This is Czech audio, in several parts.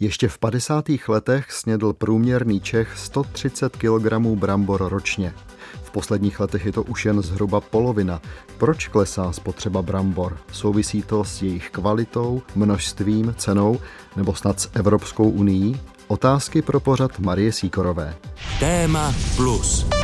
Ještě v 50. letech snědl průměrný Čech 130 kg brambor ročně. V posledních letech je to už jen zhruba polovina. Proč klesá spotřeba brambor? Souvisí to s jejich kvalitou, množstvím, cenou nebo snad s Evropskou unii? Otázky pro pořad Marie Síkorové. Téma plus.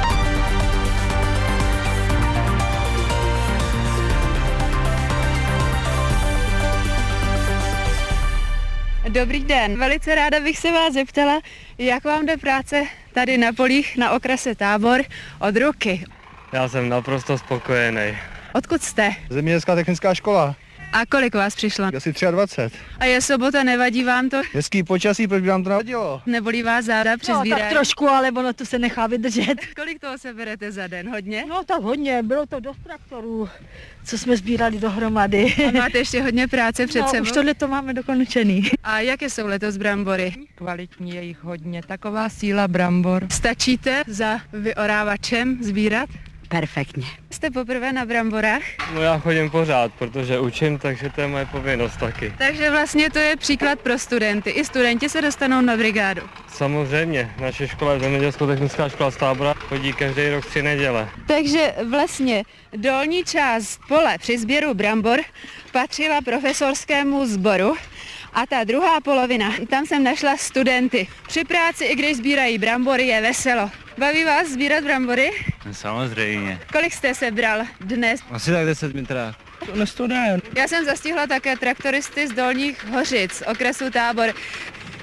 Dobrý den, velice ráda bych se vás zeptala, jak vám jde práce tady na polích na okrese Tábor od ruky. Já jsem naprosto spokojený. Odkud jste? Zemědělská technická škola. A kolik vás přišlo? Asi 23. A je sobota, nevadí vám to? Hezký počasí, proč by vám to nevadilo? Nebolí vás záda přes No, tak trošku, ale ono to se nechá vydržet. Kolik toho se berete za den? Hodně? No tak hodně, bylo to dost traktorů, co jsme sbírali dohromady. A máte ještě hodně práce před no, sebou? už tohle to máme dokončený. A jaké jsou letos brambory? Kvalitní je jich hodně, taková síla brambor. Stačíte za vyorávačem sbírat? Perfektně. Jste poprvé na bramborách? No já chodím pořád, protože učím, takže to je moje povinnost taky. Takže vlastně to je příklad pro studenty. I studenti se dostanou na brigádu. Samozřejmě, naše škola je zemědělsko-technická škola z tábora, chodí každý rok tři neděle. Takže vlastně dolní část pole při sběru brambor patřila profesorskému sboru a ta druhá polovina, tam jsem našla studenty. Při práci, i když sbírají brambory, je veselo. Baví vás sbírat brambory? Samozřejmě. Kolik jste sebral dnes? Asi tak 10 metrách. To dá. Já jsem zastihla také traktoristy z Dolních Hořic, okresu Tábor.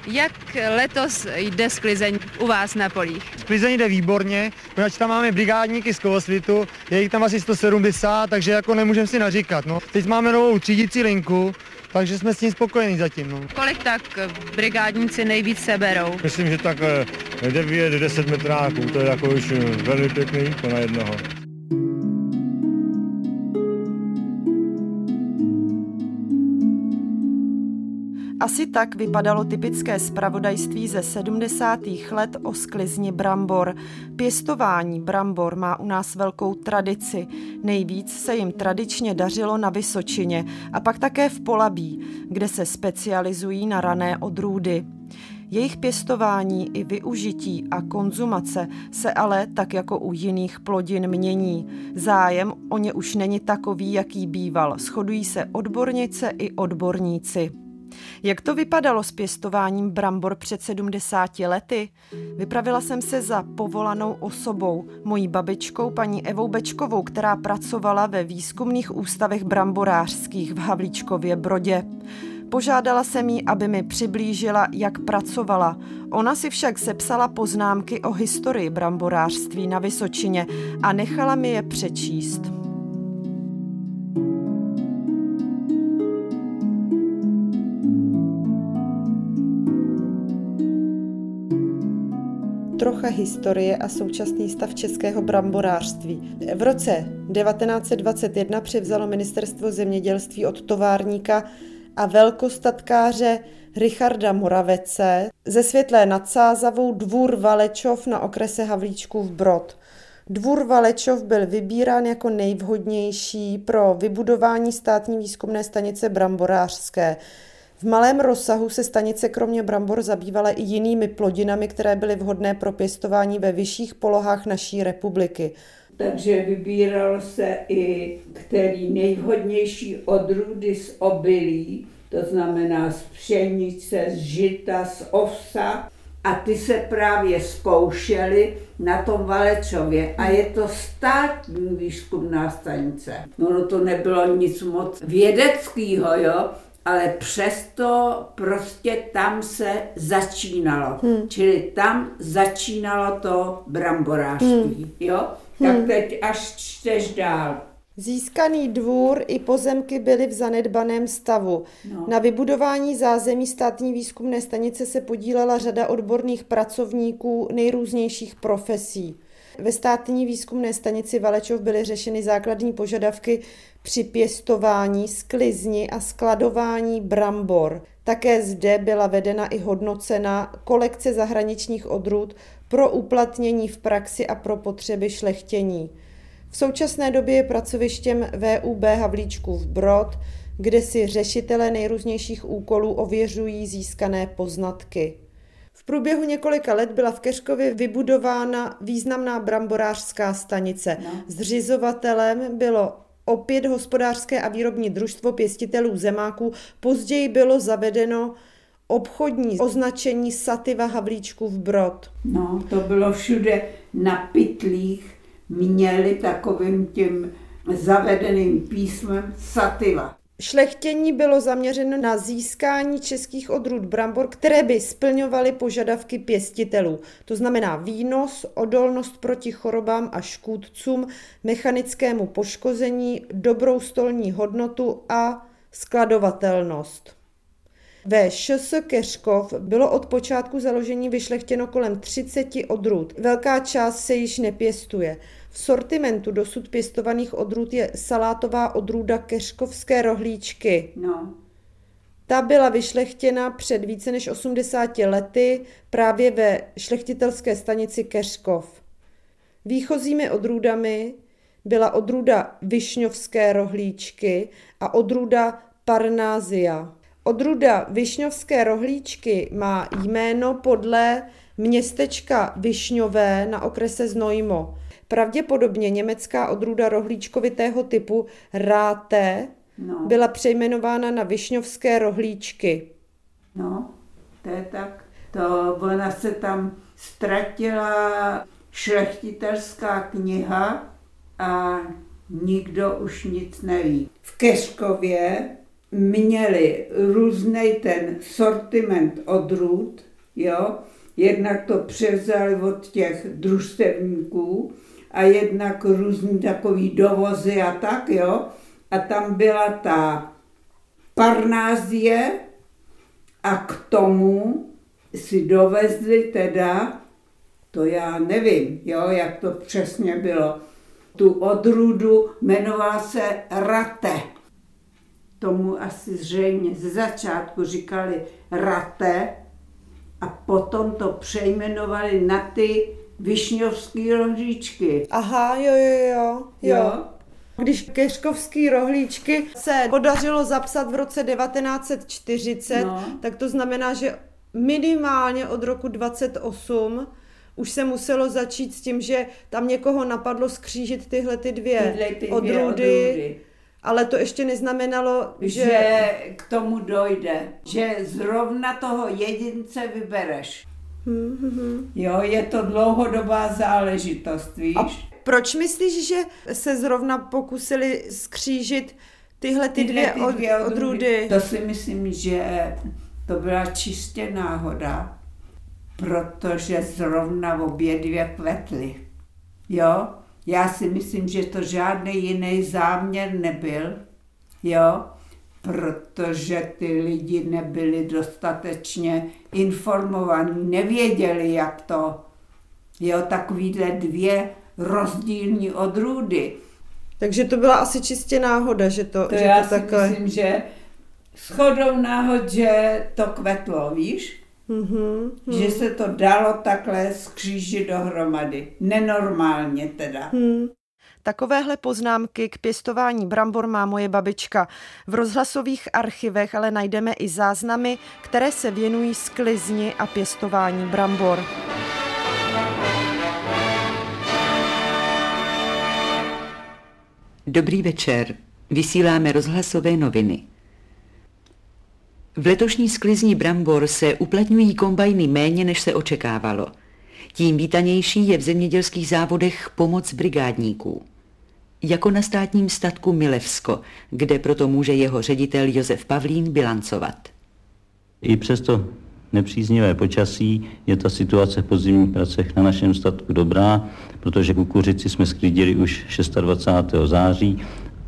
Jak letos jde sklizeň u vás na polích? Sklizení jde výborně, protože tam máme brigádníky z Kovosvitu, je jich tam asi 170, takže jako nemůžeme si naříkat. No. Teď máme novou třídící linku, takže jsme s tím spokojení zatím. No. Kolik tak brigádníci nejvíc seberou? Myslím, že tak 9-10 metráků, to je jako už velmi pěkný to na jednoho. Asi tak vypadalo typické spravodajství ze 70. let o sklizni brambor. Pěstování brambor má u nás velkou tradici. Nejvíc se jim tradičně dařilo na Vysočině a pak také v Polabí, kde se specializují na rané odrůdy. Jejich pěstování i využití a konzumace se ale, tak jako u jiných plodin, mění. Zájem o ně už není takový, jaký býval. Shodují se odbornice i odborníci. Jak to vypadalo s pěstováním brambor před 70 lety? Vypravila jsem se za povolanou osobou, mojí babičkou paní Evou Bečkovou, která pracovala ve výzkumných ústavech bramborářských v Havlíčkově Brodě. Požádala jsem jí, aby mi přiblížila, jak pracovala. Ona si však sepsala poznámky o historii bramborářství na Vysočině a nechala mi je přečíst. Trocha historie a současný stav českého bramborářství. V roce 1921 převzalo ministerstvo zemědělství od továrníka a velkostatkáře Richarda Moravece ze Světlé nad Sázavou dvůr Valečov na okrese Havlíčkův Brod. Dvůr Valečov byl vybírán jako nejvhodnější pro vybudování státní výzkumné stanice bramborářské. V malém rozsahu se stanice kromě brambor zabývala i jinými plodinami, které byly vhodné pro pěstování ve vyšších polohách naší republiky. Takže vybíral se i který nejvhodnější odrůdy z obilí, to znamená z pšenice, z žita, z ovsa. A ty se právě zkoušely na tom Valečově. A je to státní výzkumná stanice. No to nebylo nic moc vědeckého, jo, ale přesto prostě tam se začínalo. Hmm. Čili tam začínalo to bramborářství, hmm. jo? Tak hmm. teď až čteš dál. Získaný dvůr i pozemky byly v zanedbaném stavu. No. Na vybudování zázemí státní výzkumné stanice se podílela řada odborných pracovníků nejrůznějších profesí. Ve státní výzkumné stanici Valečov byly řešeny základní požadavky při pěstování, sklizni a skladování brambor. Také zde byla vedena i hodnocena kolekce zahraničních odrůd pro uplatnění v praxi a pro potřeby šlechtění. V současné době je pracovištěm VUB Havlíčkův Brod, kde si řešitelé nejrůznějších úkolů ověřují získané poznatky. V průběhu několika let byla v Keřkově vybudována významná bramborářská stanice. No. Zřizovatelem bylo opět hospodářské a výrobní družstvo pěstitelů zemáků. Později bylo zavedeno obchodní označení Sativa Havlíčkův Brod. No, to bylo všude na pytlích, měli takovým tím zavedeným písmem Sativa. Šlechtění bylo zaměřeno na získání českých odrůd brambor, které by splňovaly požadavky pěstitelů. To znamená výnos, odolnost proti chorobám a škůdcům, mechanickému poškození, dobrou stolní hodnotu a skladovatelnost. Ve ŠS Keřkov bylo od počátku založení vyšlechtěno kolem 30 odrůd. Velká část se již nepěstuje. V sortimentu dosud pěstovaných odrůd je salátová odrůda keřkovské rohlíčky. No. Ta byla vyšlechtěna před více než 80 lety právě ve šlechtitelské stanici Keřkov. Výchozími odrůdami byla odrůda višňovské rohlíčky a odrůda parnázia. Odrůda višňovské rohlíčky má jméno podle městečka Višňové na okrese Znojmo. Pravděpodobně německá odrůda rohlíčkovitého typu Ráte no. byla přejmenována na višňovské rohlíčky. No, to je tak. To ona se tam ztratila šlechtitelská kniha a nikdo už nic neví. V Keškově měli různý ten sortiment odrůd, jo, jednak to převzali od těch družstevníků a jednak různý takový dovozy a tak, jo. A tam byla ta parnázie a k tomu si dovezli teda, to já nevím, jo, jak to přesně bylo, tu odrůdu jmenovala se rate. Tomu asi zřejmě ze začátku říkali rate a potom to přejmenovali na ty višňovský rohlíčky. Aha, jo, jo, jo. jo. jo. Když keškovský rohlíčky se podařilo zapsat v roce 1940, no. tak to znamená, že minimálně od roku 28 už se muselo začít s tím, že tam někoho napadlo skřížit tyhle ty dvě, tyhle ty dvě odrůdy, odrůdy. Ale to ještě neznamenalo, že... že k tomu dojde, že zrovna toho jedince vybereš. Mm-hmm. Jo, je to dlouhodobá záležitost, víš? A proč myslíš, že se zrovna pokusili skřížit tyhle ty, tyhle dvě, ty dvě od, odrůdy? To si myslím, že to byla čistě náhoda, protože zrovna obě dvě kvetly. Jo, já si myslím, že to žádný jiný záměr nebyl, jo, protože ty lidi nebyli dostatečně informovaní, nevěděli, jak to, jo, takovýhle dvě rozdílní odrůdy. Takže to byla asi čistě náhoda, že to, to že já to si takhle... myslím, že shodou náhod, že to kvetlo, víš? Mm-hmm, Že se to dalo takhle skřížit dohromady. Nenormálně teda. Hmm. Takovéhle poznámky k pěstování brambor má moje babička. V rozhlasových archivech ale najdeme i záznamy, které se věnují sklizni a pěstování brambor. Dobrý večer. Vysíláme rozhlasové noviny. V letošní sklizni brambor se uplatňují kombajny méně, než se očekávalo. Tím vítanější je v zemědělských závodech pomoc brigádníků. Jako na státním statku Milevsko, kde proto může jeho ředitel Josef Pavlín bilancovat. I přesto nepříznivé počasí je ta situace v podzimních pracech na našem statku dobrá, protože kukuřici jsme sklidili už 26. září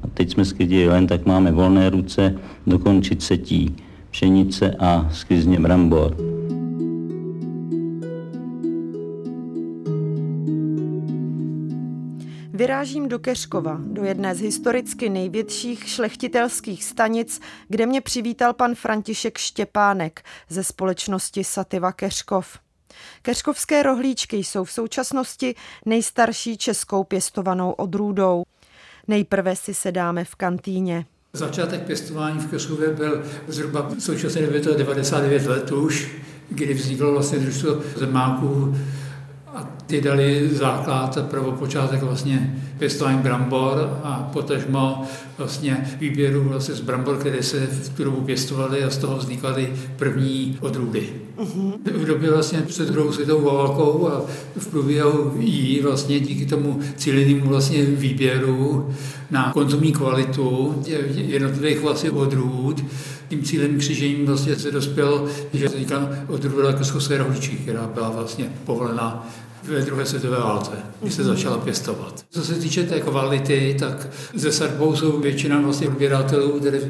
a teď jsme sklidili len, tak máme volné ruce dokončit setí pšenice a sklizně brambor. Vyrážím do Keřkova, do jedné z historicky největších šlechtitelských stanic, kde mě přivítal pan František Štěpánek ze společnosti Sativa Keřkov. Keřkovské rohlíčky jsou v současnosti nejstarší českou pěstovanou odrůdou. Nejprve si sedáme v kantýně. Začátek pěstování v Kosově byl zhruba v současné době to 99 let už, kdy vzniklo vlastně družstvo zemáků ty dali základ a prvopočátek vlastně pěstování brambor a potažmo vlastně výběru vlastně z brambor, které se v tu dobu pěstovaly a z toho vznikaly první odrůdy. Uh-huh. V době vlastně před druhou světovou válkou a v průběhu jí vlastně díky tomu cílenému vlastně výběru na konzumní kvalitu jednotlivých vlastně odrůd, tím cílem křižením vlastně se dospěl, že vznikla odrůda koskovské rohličí, která byla vlastně povolena ve druhé světové válce, když se začala pěstovat. Co se týče té kvality, tak ze sadbou jsou většina vlastně odběratelů, tedy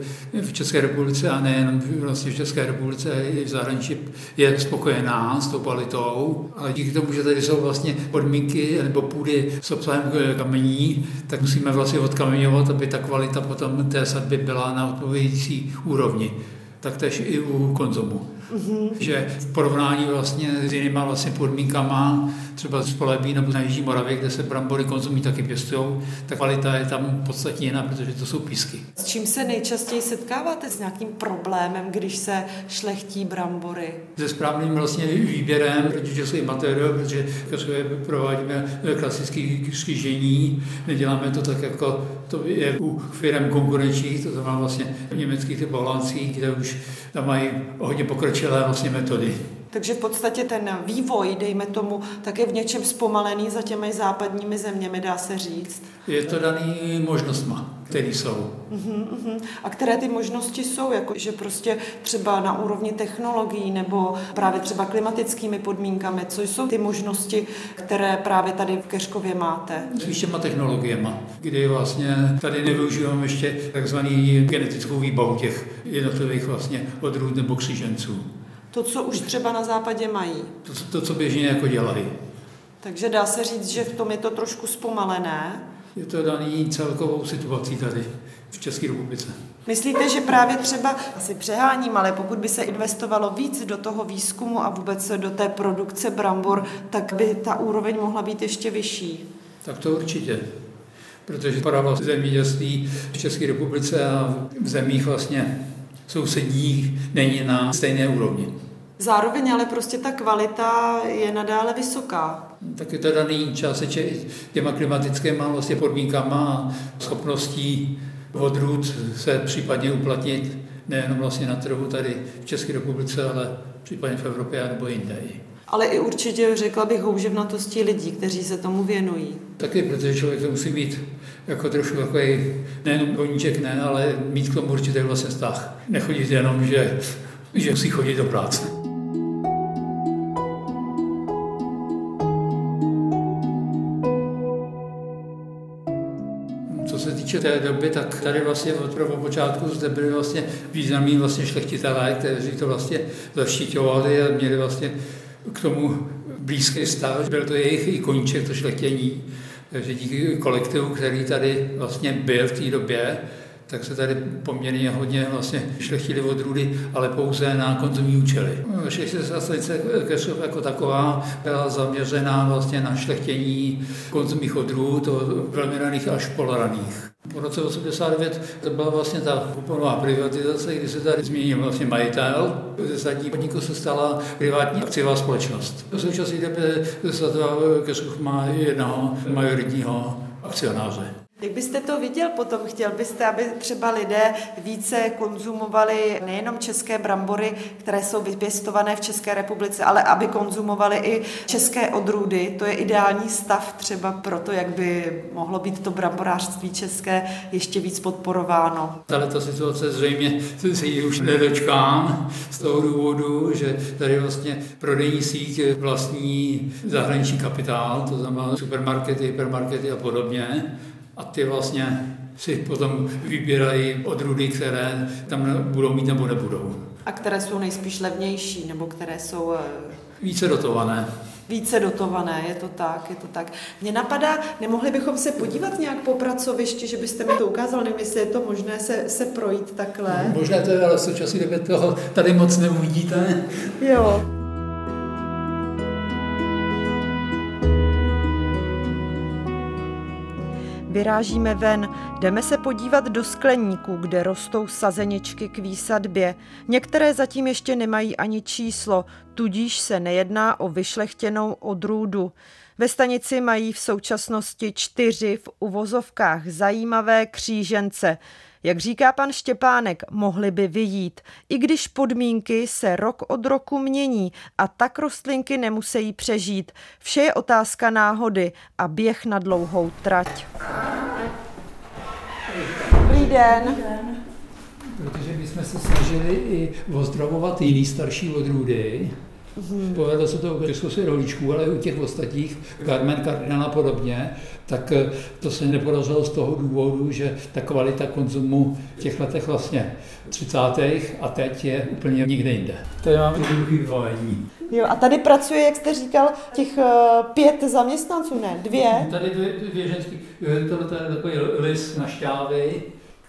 v České republice a nejen vlastně v České republice, i v zahraničí je spokojená s tou kvalitou, ale díky tomu, že tady jsou vlastně podmínky nebo půdy s obsahem kamení, tak musíme vlastně odkamenovat, aby ta kvalita potom té sadby byla na odpovědící úrovni taktéž i u konzumu. Mm-hmm. Že v porovnání vlastně s jinýma vlastně podmínkama, třeba z Polebí nebo na Jižní Moravě, kde se brambory konzumí taky pěstují, tak kvalita je tam podstatně jiná, protože to jsou písky. S čím se nejčastěji setkáváte s nějakým problémem, když se šlechtí brambory? Se správným vlastně výběrem, protože jsou i materiál, protože provádíme klasické skřížení, neděláme to tak, jako to je u firm konkurenčních, to znamená vlastně německých typ kde už tam mají hodně pokročilé vlastně metody. Takže v podstatě ten vývoj, dejme tomu, tak je v něčem zpomalený za těmi západními zeměmi, dá se říct. Je to daný možnostma, které jsou. Uh-huh, uh-huh. A které ty možnosti jsou, jako že prostě třeba na úrovni technologií nebo právě třeba klimatickými podmínkami, co jsou ty možnosti, které právě tady v Keškově máte? S těma technologiemi, kdy vlastně tady nevyužíváme ještě takzvaný genetickou výbavu těch jednotlivých vlastně odrůd nebo křiženců. To, co už třeba na západě mají. To, to co běžně jako dělají. Takže dá se říct, že v tom je to trošku zpomalené. Je to daný celkovou situací tady v České republice. Myslíte, že právě třeba, asi přeháním, ale pokud by se investovalo víc do toho výzkumu a vůbec do té produkce brambor, tak by ta úroveň mohla být ještě vyšší? Tak to určitě. Protože práva zemědělství v České republice a v zemích vlastně sousedních není na stejné úrovni. Zároveň ale prostě ta kvalita je nadále vysoká. Tak je to daný částečně těma klimatickými vlastně podmínkama a schopností odrůd se případně uplatnit nejenom vlastně na trhu tady v České republice, ale případně v Evropě nebo jinde. Ale i určitě řekla bych houževnatosti lidí, kteří se tomu věnují. Taky, protože člověk to musí být jako trošku takový, nejenom koníček ne, ale mít k tomu určitý vlastně vztah. Nechodit jenom, že, že musí chodit do práce. Týče té doby, tak tady vlastně od prvopočátku zde byli vlastně významní vlastně šlechtitelé, kteří to vlastně zaštiťovali a měli vlastně k tomu blízký stav. Byl to jejich i koníček, to šlechtění. Takže díky kolektivu, který tady vlastně byl v té době, tak se tady poměrně hodně vlastně šlechtili odrůdy, ale pouze na konzumní účely. Stanice Kešov jako taková byla zaměřená vlastně na šlechtění konzumních odrůd, velmi raných až poloraných. Po roce 89 to byla vlastně ta úplná privatizace, kdy se tady změnil vlastně majitel. Ze státní podniku se stala privátní akciová společnost. V současné době Svatá Kešov má jednoho majoritního akcionáře. Jak byste to viděl potom? Chtěl byste, aby třeba lidé více konzumovali nejenom české brambory, které jsou vypěstované v České republice, ale aby konzumovali i české odrůdy. To je ideální stav třeba pro to, jak by mohlo být to bramborářství české ještě víc podporováno. Tato situace zřejmě se ji už nedočkám z toho důvodu, že tady vlastně prodejní síť vlastní zahraniční kapitál, to znamená supermarkety, hypermarkety a podobně a ty vlastně si potom vybírají odrůdy, které tam budou mít nebo nebudou. A které jsou nejspíš levnější, nebo které jsou... Eh, Více dotované. Více dotované, je to tak, je to tak. Mně napadá, nemohli bychom se podívat nějak po pracovišti, že byste mi to ukázal, nevím, jestli je to možné se, se projít takhle. Možná to je, ale v současné době toho tady moc neuvidíte. Jo. Vyrážíme ven, jdeme se podívat do skleníků, kde rostou sazeničky k výsadbě. Některé zatím ještě nemají ani číslo, tudíž se nejedná o vyšlechtěnou odrůdu. Ve stanici mají v současnosti čtyři v uvozovkách zajímavé křížence. Jak říká pan Štěpánek, mohly by vyjít, i když podmínky se rok od roku mění a tak rostlinky nemusí přežít. Vše je otázka náhody a běh na dlouhou trať. Dobrý den. Protože my jsme se snažili i ozdravovat jiný starší odrůdy, Hmm. Povedlo se to u Kristosi roličků, ale u těch ostatních, Carmen Cardinal a podobně, tak eh, to se nepodařilo z toho důvodu, že ta kvalita konzumu v těch letech vlastně 30. a teď je úplně nikde jinde. Tady máme jednoduchý vybavení. Jo, a tady pracuje, jak jste říkal, těch uh, pět zaměstnanců, ne? Dvě? Tady dvě, dvě ženský, eh, tohle je takový lis na šťávy,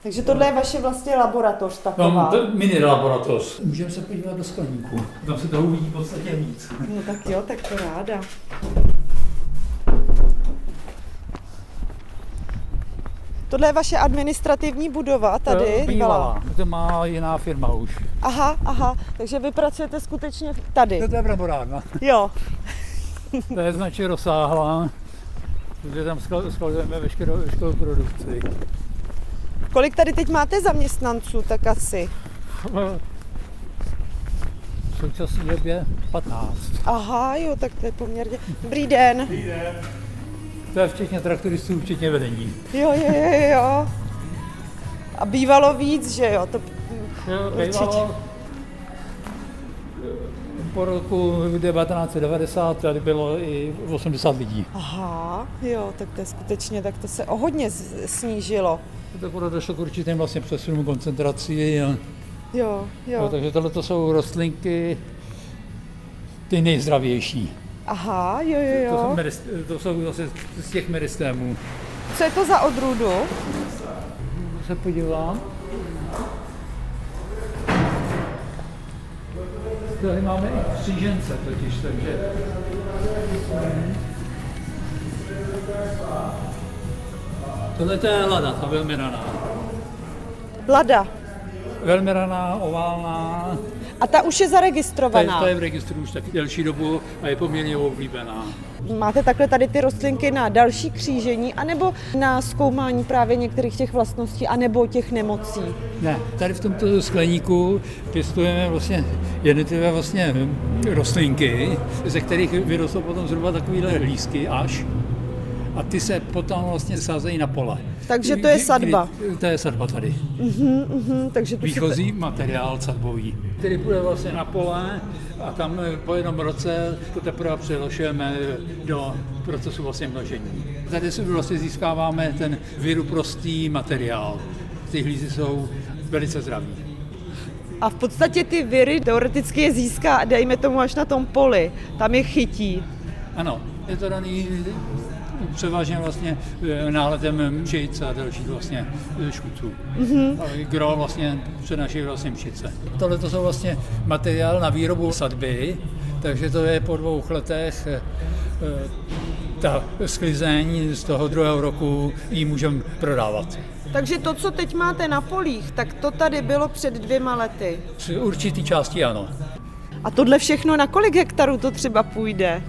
takže tohle je vaše vlastně laboratoř taková. No, to mini laboratoř. Můžeme se podívat do skleníku. Tam se toho uvidí v podstatě víc. No tak jo, tak to ráda. Tohle je vaše administrativní budova tady? Bývalá. To má jiná firma už. Aha, aha. Takže vy pracujete skutečně tady? To je bramborárna. Jo. to je značně rozsáhlá, protože tam skladujeme veškerou, veškerou produkci. Kolik tady teď máte zaměstnanců, tak asi? V současné době 15. Aha, jo, tak to je poměrně. Dobrý den. Dobrý den. To je včetně traktoristů, včetně vedení. Jo, jo, jo, jo. A bývalo víc, že jo? To jo, bývalo. Po roku 1990 tady bylo i 80 lidí. Aha, jo, tak to je skutečně, tak to se o hodně snížilo. Tak došlo k určitým vlastně přesunům koncentrací. A, jo, jo. No, takže tohle jsou rostlinky ty nejzdravější. Aha, jo, jo, jo. To to jsou zase z těch meristémů. Co je to za odrůdu? Se podívám. Tady máme i křížence totiž, takže... Tohle je lada, ta velmi raná. Lada. Velmi raná, oválná. A ta už je zaregistrovaná? Ta, ta je v registru už taky delší dobu a je poměrně oblíbená. Máte takhle tady ty rostlinky na další křížení, anebo na zkoumání právě některých těch vlastností, anebo těch nemocí? Ne, tady v tomto skleníku pěstujeme vlastně jednotlivé vlastně rostlinky, ze kterých vyrostou potom zhruba takovýhle lísky až a ty se potom vlastně sázejí na pole. Takže to je sadba. Kdy, to je sadba tady. Uh-huh, uh-huh, takže to Výchozí to... materiál sadbový, který bude vlastně na pole a tam po jednom roce to teprve přeložujeme do procesu vlastně množení. Tady si vlastně získáváme ten viruprostý materiál. Ty hlízy jsou velice zdraví. A v podstatě ty viry teoreticky je získá, dejme tomu až na tom poli, tam je chytí. Ano, je to daný převážně vlastně eh, náletem mšic a dalších vlastně eh, škůdců. Mm-hmm. Gro vlastně přenaší vlastně mšice. Tohle to jsou vlastně materiál na výrobu sadby, takže to je po dvou letech eh, ta sklizeň z toho druhého roku ji můžeme prodávat. Takže to, co teď máte na polích, tak to tady bylo před dvěma lety? Při určitý části ano. A tohle všechno na kolik hektarů to třeba půjde?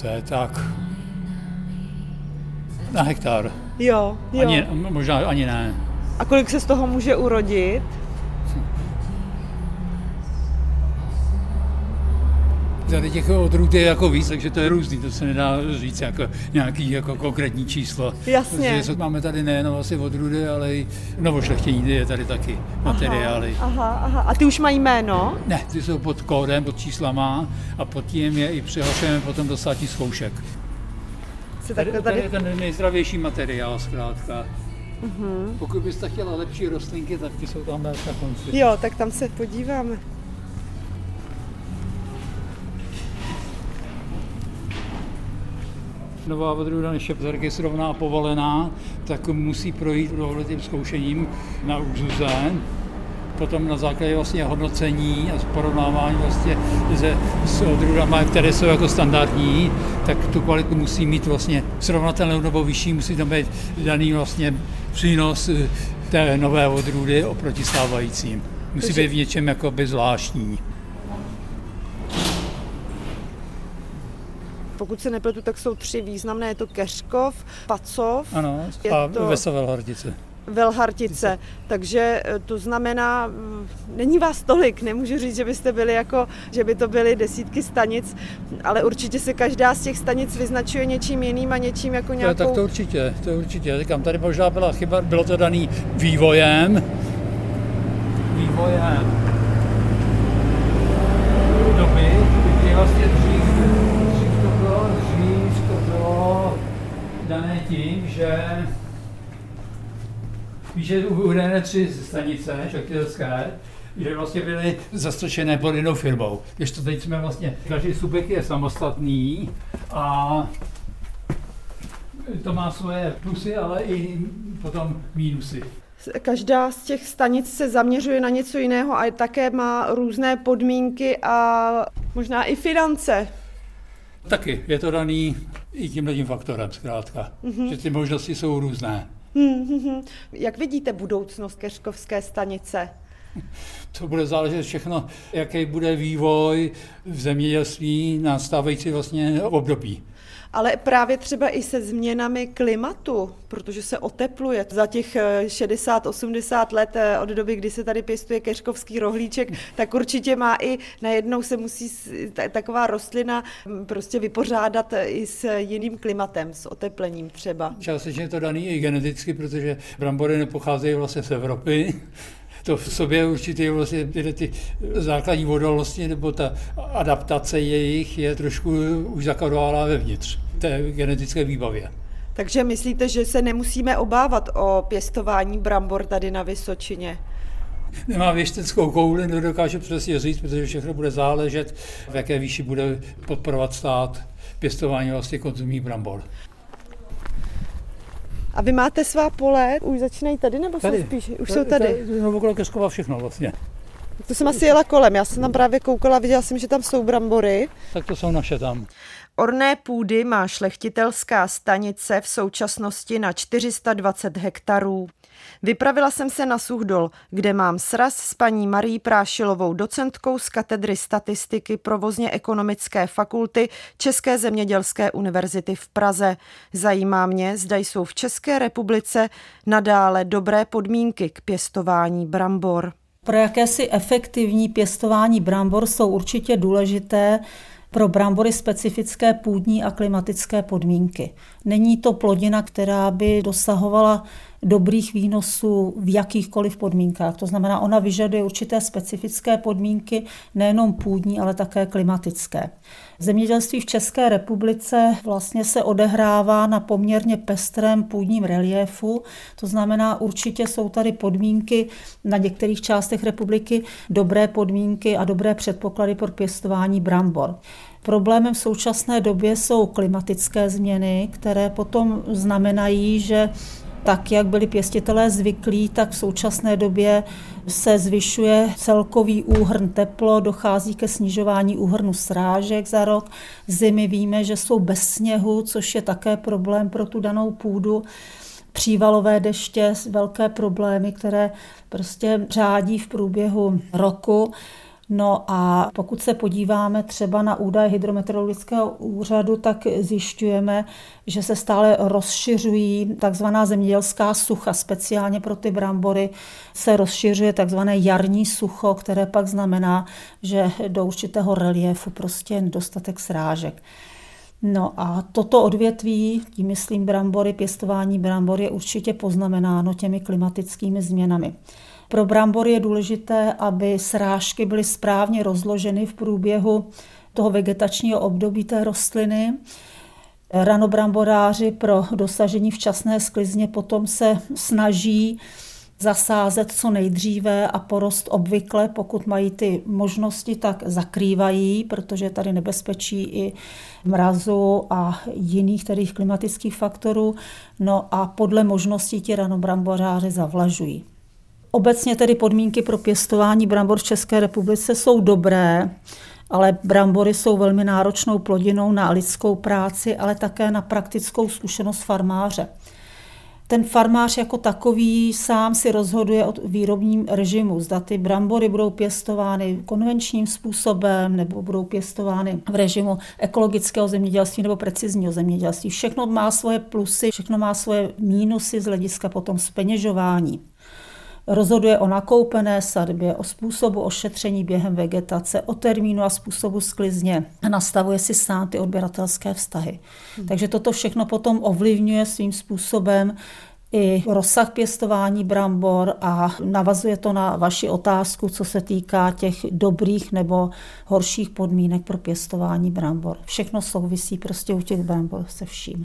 To je tak na hektar. Jo, jo. Ani, možná ani ne. A kolik se z toho může urodit? Tady těch odrůd je jako víc, takže to je různý, to se nedá říct jako nějaký jako konkrétní číslo. Jasně. Protože máme tady nejenom asi odrůdy, ale i novošlechtění je tady taky materiály. Aha, aha, aha. A ty už mají jméno? Ne, ty jsou pod kódem, pod číslama a pod tím je i přihlašujeme potom do státních zkoušek. Tady, tady... tady je ten nejzdravější materiál zkrátka. Uh-huh. Pokud byste chtěla lepší rostlinky, tak ty jsou tam na konci. Jo, tak tam se podíváme. Nová odrůda, než je zaregistrovaná a povolená, tak musí projít dohledným zkoušením na úzuze. potom na základě vlastně hodnocení a porovnávání vlastně se, s odrůdami, které jsou jako standardní, tak tu kvalitu musí mít vlastně srovnatelnou nebo vyšší, musí tam být daný vlastně přínos eh, té nové odrůdy oproti stávajícím. Musí být v něčem jakoby zvláštní. Pokud se nepletu, tak jsou tři významné. Je to Keřkov, Pacov ano, je a to Vesovelhardice. Velhartice. Takže eh, to znamená, mm, není vás tolik, nemůžu říct, že byste byli jako, že by to byly desítky stanic, ale určitě se každá z těch stanic vyznačuje něčím jiným a něčím jako nějakou... To, tak to určitě, to určitě. Říkám, tady možná byla chyba, bylo to daný vývojem, vývojem doby, kdy vlastně dřív, dřív to bylo, dřív to bylo dané tím, že že uvedené tři stanice šachtelské, že vlastně byly zastrčené pod jednou firmou. Když to teď jsme vlastně, každý subjekt je samostatný a to má svoje plusy, ale i potom mínusy. Každá z těch stanic se zaměřuje na něco jiného a také má různé podmínky a možná i finance. Taky je to daný i tímhle tím faktorem zkrátka, mm-hmm. že ty možnosti jsou různé. Mm-hmm. Jak vidíte budoucnost Keřkovské stanice? To bude záležet všechno, jaký bude vývoj v zemědělství na stávající vlastně období. Ale právě třeba i se změnami klimatu, protože se otepluje za těch 60-80 eh, let eh, od doby, kdy se tady pěstuje keřkovský rohlíček, tak určitě má i najednou se musí taková rostlina hm, prostě vypořádat eh, i s jiným klimatem, s oteplením třeba. Částečně je to daný i geneticky, protože brambory nepocházejí vlastně z Evropy, to v sobě určitě vlastně tyhle ty základní odolnosti nebo ta adaptace jejich je trošku už zakodována vevnitř té genetické výbavě. Takže myslíte, že se nemusíme obávat o pěstování brambor tady na Vysočině? Nemá věšteckou kouli, nedokáže přesně říct, protože všechno bude záležet, v jaké výši bude podporovat stát pěstování vlastně konzumních brambor. A vy máte svá pole, už začínají tady, nebo tady. jsou spíš, už tady, jsou tady? tady no, okolo Keskova všechno vlastně. To jsem asi jela kolem, já jsem tam právě koukala, viděla jsem, že tam jsou brambory. Tak to jsou naše tam. Orné půdy má šlechtitelská stanice v současnosti na 420 hektarů. Vypravila jsem se na Suchdol, kde mám sraz s paní Marí Prášilovou, docentkou z katedry statistiky provozně ekonomické fakulty České zemědělské univerzity v Praze. Zajímá mě, zda jsou v České republice nadále dobré podmínky k pěstování brambor. Pro jakési efektivní pěstování brambor jsou určitě důležité pro brambory specifické půdní a klimatické podmínky. Není to plodina, která by dosahovala dobrých výnosů v jakýchkoliv podmínkách. To znamená, ona vyžaduje určité specifické podmínky, nejenom půdní, ale také klimatické. Zemědělství v České republice vlastně se odehrává na poměrně pestrém půdním reliéfu, to znamená, určitě jsou tady podmínky na některých částech republiky, dobré podmínky a dobré předpoklady pro pěstování brambor. Problémem v současné době jsou klimatické změny, které potom znamenají, že tak, jak byli pěstitelé zvyklí, tak v současné době se zvyšuje celkový úhrn teplo, dochází ke snižování úhrnu srážek za rok. Zimy víme, že jsou bez sněhu, což je také problém pro tu danou půdu přívalové deště, velké problémy, které prostě řádí v průběhu roku. No a pokud se podíváme třeba na údaje hydrometeorologického úřadu, tak zjišťujeme, že se stále rozšiřují takzvaná zemědělská sucha, speciálně pro ty brambory se rozšiřuje takzvané jarní sucho, které pak znamená, že do určitého reliefu prostě je nedostatek srážek. No a toto odvětví, tím myslím brambory, pěstování brambor je určitě poznamenáno těmi klimatickými změnami. Pro brambory je důležité, aby srážky byly správně rozloženy v průběhu toho vegetačního období té rostliny. Ranobramboráři pro dosažení včasné sklizně potom se snaží zasázet co nejdříve a porost obvykle, pokud mají ty možnosti, tak zakrývají, protože je tady nebezpečí i mrazu a jiných tedy klimatických faktorů. No a podle možností ti ranobramboráři zavlažují. Obecně tedy podmínky pro pěstování brambor v České republice jsou dobré, ale brambory jsou velmi náročnou plodinou na lidskou práci, ale také na praktickou zkušenost farmáře. Ten farmář jako takový sám si rozhoduje o výrobním režimu. Zda ty brambory budou pěstovány konvenčním způsobem nebo budou pěstovány v režimu ekologického zemědělství nebo precizního zemědělství. Všechno má svoje plusy, všechno má svoje mínusy z hlediska potom speněžování. Rozhoduje o nakoupené sadbě, o způsobu ošetření během vegetace, o termínu a způsobu sklizně a nastavuje si sám ty odběratelské vztahy. Hmm. Takže toto všechno potom ovlivňuje svým způsobem i rozsah pěstování brambor a navazuje to na vaši otázku, co se týká těch dobrých nebo horších podmínek pro pěstování brambor. Všechno souvisí prostě u těch brambor se vším.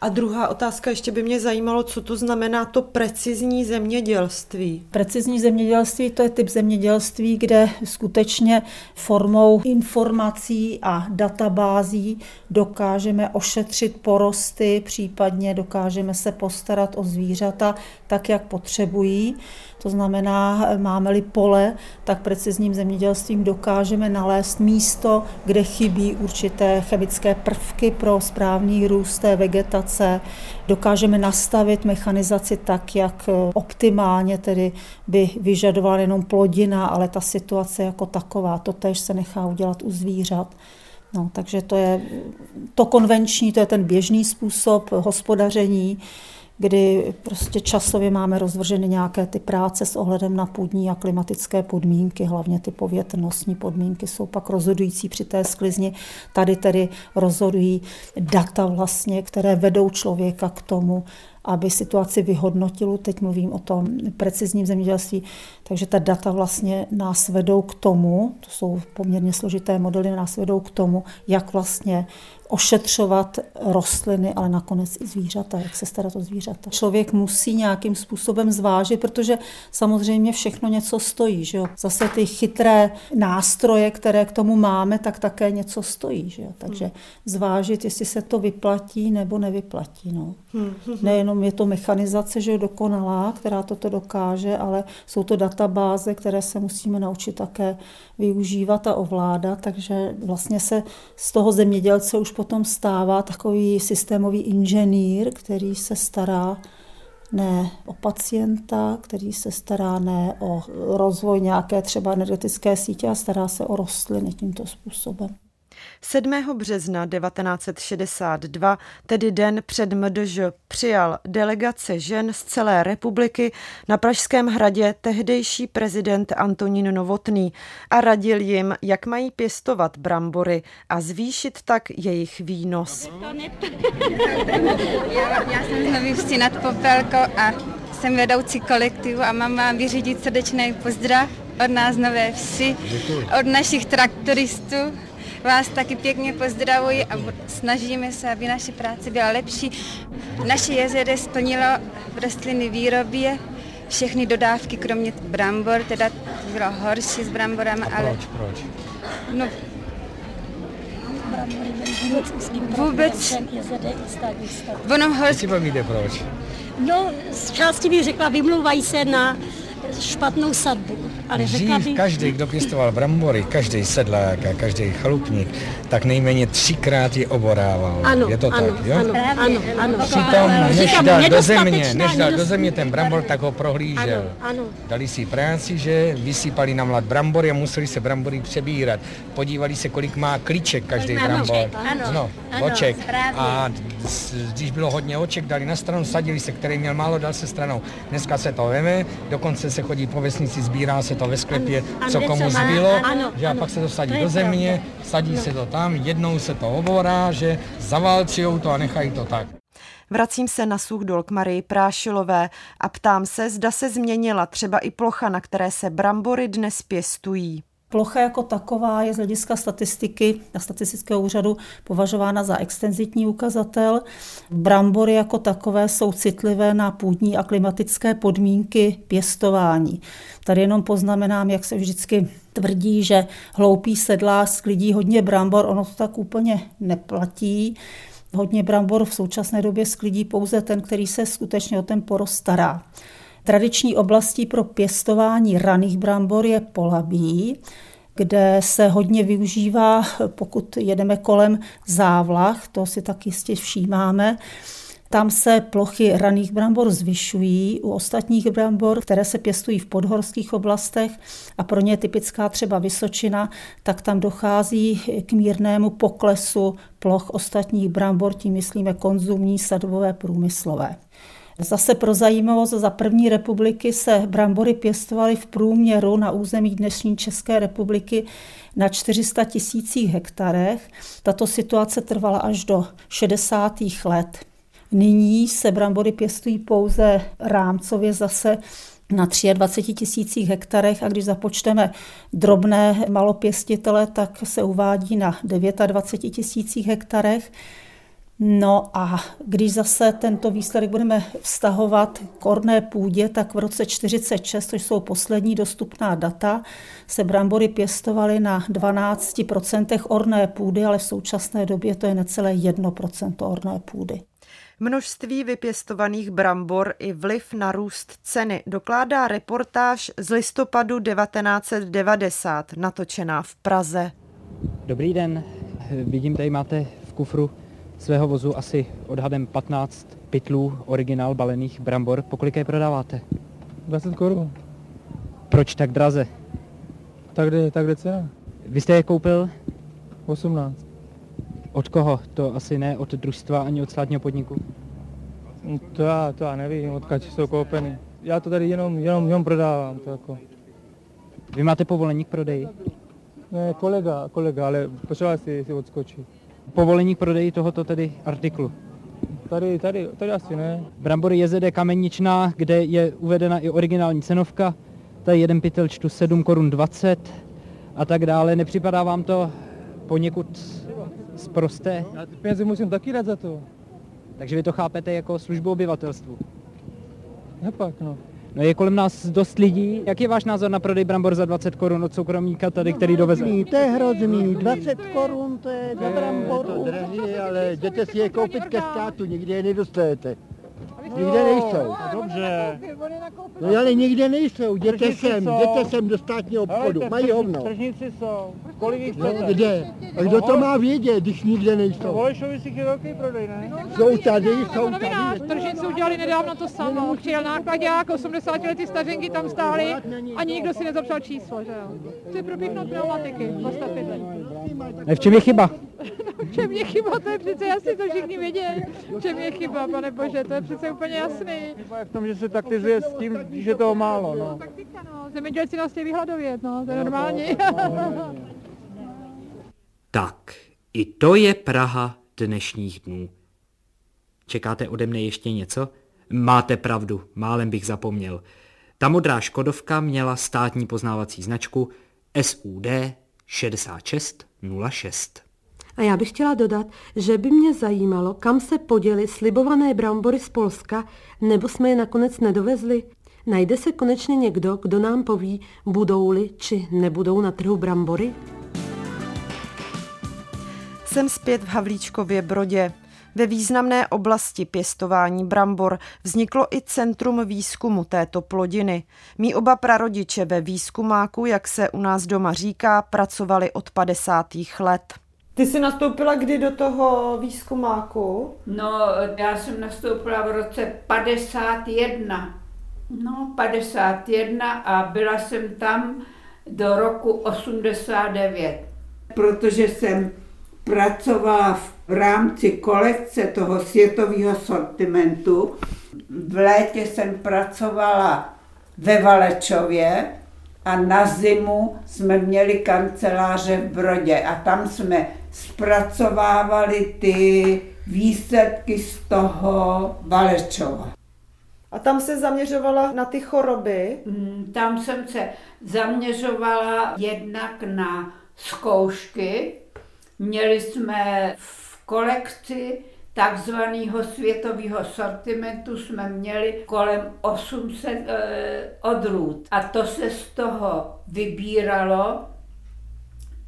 A druhá otázka, ještě by mě zajímalo, co to znamená to precizní zemědělství. Precizní zemědělství to je typ zemědělství, kde skutečně formou informací a databází dokážeme ošetřit porosty, případně dokážeme se postarat o zvířata tak, jak potřebují. To znamená, máme-li pole, tak precizním zemědělstvím dokážeme nalézt místo, kde chybí určité chemické prvky pro správný růst té vegetace. Dokážeme nastavit mechanizaci tak, jak optimálně tedy by vyžadovala jenom plodina, ale ta situace jako taková, to tež se nechá udělat u zvířat. No, takže to je to konvenční, to je ten běžný způsob hospodaření kdy prostě časově máme rozvrženy nějaké ty práce s ohledem na půdní a klimatické podmínky, hlavně ty povětrnostní podmínky jsou pak rozhodující při té sklizni. Tady tedy rozhodují data vlastně, které vedou člověka k tomu, aby situaci vyhodnotil. Teď mluvím o tom precizním zemědělství, takže ta data vlastně nás vedou k tomu, to jsou poměrně složité modely, nás vedou k tomu, jak vlastně ošetřovat rostliny, ale nakonec i zvířata, jak se starat o zvířata. Člověk musí nějakým způsobem zvážit, protože samozřejmě všechno něco stojí. Že jo? Zase ty chytré nástroje, které k tomu máme, tak také něco stojí. Že jo? Takže zvážit, jestli se to vyplatí nebo nevyplatí. No. Nejenom je to mechanizace, že je dokonalá, která toto dokáže, ale jsou to databáze, které se musíme naučit také využívat a ovládat, takže vlastně se z toho zemědělce už potom stává takový systémový inženýr, který se stará ne o pacienta, který se stará ne o rozvoj nějaké třeba energetické sítě a stará se o rostliny tímto způsobem. 7. března 1962, tedy den před MDŽ, přijal delegace žen z celé republiky na Pražském hradě tehdejší prezident Antonín Novotný a radil jim, jak mají pěstovat brambory a zvýšit tak jejich výnos. Já, já jsem z nad Popelkou a jsem vedoucí kolektivu a mám vám vyřídit srdečný pozdrav od nás Nové Vsi, od našich traktoristů, vás taky pěkně pozdravuji a snažíme se, aby naše práce byla lepší. Naše jezero splnilo v rostliny výrobě všechny dodávky, kromě brambor, teda bylo horší s bramborama, a ale... proč, proč? No, vůbec... Ono horší... proč? No, z části bych řekla, vymlouvají se na špatnou sadbu. Ale Dřív bych... každý, kdo pěstoval brambory, každý sedlák a každý chalupník, tak nejméně třikrát je oborával. Ano, je to ano, tak, jo? Ano, ano, ano. Přitom, než dal do země, než dal do země ten brambor, tak ho prohlížel. Ano, ano. Dali si práci, že vysypali na mlad brambory a museli se brambory přebírat. Podívali se, kolik má klíček každý brambor. Ano, no, ano, oček. A když bylo hodně oček, dali na stranu, sadili se, který měl málo, dal se stranou. Dneska se to veme, dokonce se chodí po vesnici, sbírá se to ve sklepě, co komu zbylo, že a pak se to sadí do země, sadí se to tam, jednou se to oborá, že zaválčujou to a nechají to tak. Vracím se na Suchdol k Marii Prášilové a ptám se, zda se změnila třeba i plocha, na které se brambory dnes pěstují. Plocha jako taková je z hlediska statistiky a statistického úřadu považována za extenzitní ukazatel. Brambory jako takové jsou citlivé na půdní a klimatické podmínky pěstování. Tady jenom poznamenám, jak se vždycky tvrdí, že hloupý sedlá sklidí hodně brambor, ono to tak úplně neplatí. Hodně brambor v současné době sklidí pouze ten, který se skutečně o ten porost stará. Tradiční oblastí pro pěstování raných brambor je Polabí, kde se hodně využívá, pokud jedeme kolem závlah, to si tak jistě všímáme, tam se plochy raných brambor zvyšují. U ostatních brambor, které se pěstují v podhorských oblastech a pro ně je typická třeba Vysočina, tak tam dochází k mírnému poklesu ploch ostatních brambor, tím myslíme konzumní, sadové, průmyslové. Zase pro zajímavost, za první republiky se brambory pěstovaly v průměru na území dnešní České republiky na 400 tisících hektarech. Tato situace trvala až do 60. let. Nyní se brambory pěstují pouze rámcově zase na 23 tisících hektarech a když započteme drobné malopěstitele, tak se uvádí na 29 tisících hektarech. No a když zase tento výsledek budeme vztahovat k orné půdě, tak v roce 46, což jsou poslední dostupná data, se brambory pěstovaly na 12% orné půdy, ale v současné době to je necelé 1% orné půdy. Množství vypěstovaných brambor i vliv na růst ceny dokládá reportáž z listopadu 1990, natočená v Praze. Dobrý den, vidím, tady máte v kufru svého vozu asi odhadem 15 pytlů originál balených brambor. Po kolik je prodáváte? 20 korun. Proč tak draze? Tak jde, tak jde cena. Vy jste je koupil? 18. Od koho? To asi ne od družstva ani od státního podniku? No, to já, to já nevím, odkud jsou koupeny. Já to tady jenom, jenom, jenom prodávám. To jako. Vy máte povolení k prodeji? Ne, kolega, kolega, ale potřeba si, si odskočit. Povolení k prodeji tohoto tedy artiklu? Tady, tady, tady asi ne. Brambory JZD Kameničná, kde je uvedena i originální cenovka. Tady jeden pytel čtu 7 korun 20 a tak dále. Nepřipadá vám to poněkud zprosté? Já ty peníze musím taky dát za to. Takže vy to chápete jako službu obyvatelstvu? Nepak, no. No je kolem nás dost lidí. Jak je váš názor na prodej brambor za 20 korun od soukromníka tady, který doveze? To je hrozný, 20 korun to je za bramboru. To drahý, ale jděte si je koupit ke státu, nikdy je nedostanete. Nikde nejsou. Dobře. No ale nikde nejsou, jděte sem, jděte sem do státního obchodu, mají hovno. Tržníci jsou. Kolik jich No, chcete? kde? A kdo to má vědět, když nikde No, nejsou? Holešovi si je velký prodej, ne? Jsou tady, jsou Novinář, tady. tržnici udělali nedávno to samo. Přijel nákladák, 80 letý stařenky tam stály, ani nikdo si nezapsal číslo, že jo. Chci propíchnout pneumatiky. Ne, v čem je chyba? V čem je chyba, to je přece jasný, to všichni vědějí. V čem je chyba, pane bože, to je přece úplně jasný. Chyba je v tom, že se taktizuje s tím, že toho málo, no. No, zemědělci nás chtějí vyhladovět, no, to je normální. Tak, i to je Praha dnešních dnů. Čekáte ode mne ještě něco? Máte pravdu, málem bych zapomněl. Ta modrá Škodovka měla státní poznávací značku SUD 6606. A já bych chtěla dodat, že by mě zajímalo, kam se poděly slibované brambory z Polska, nebo jsme je nakonec nedovezli. Najde se konečně někdo, kdo nám poví, budou-li či nebudou na trhu brambory? Jsem zpět v Havlíčkově Brodě. Ve významné oblasti pěstování brambor vzniklo i centrum výzkumu této plodiny. Mí oba prarodiče ve výzkumáku, jak se u nás doma říká, pracovali od 50. let. Ty jsi nastoupila kdy do toho výzkumáku? No, já jsem nastoupila v roce 51. No, 51 a byla jsem tam do roku 89. Protože jsem pracovala v rámci kolekce toho světového sortimentu. V létě jsem pracovala ve Valečově a na zimu jsme měli kanceláře v Brodě a tam jsme zpracovávali ty výsledky z toho Valečova. A tam se zaměřovala na ty choroby? Mm, Tam jsem se zaměřovala jednak na zkoušky. Měli jsme v kolekci takzvaného světového sortimentu jsme měli kolem 800 e, odrůd. A to se z toho vybíralo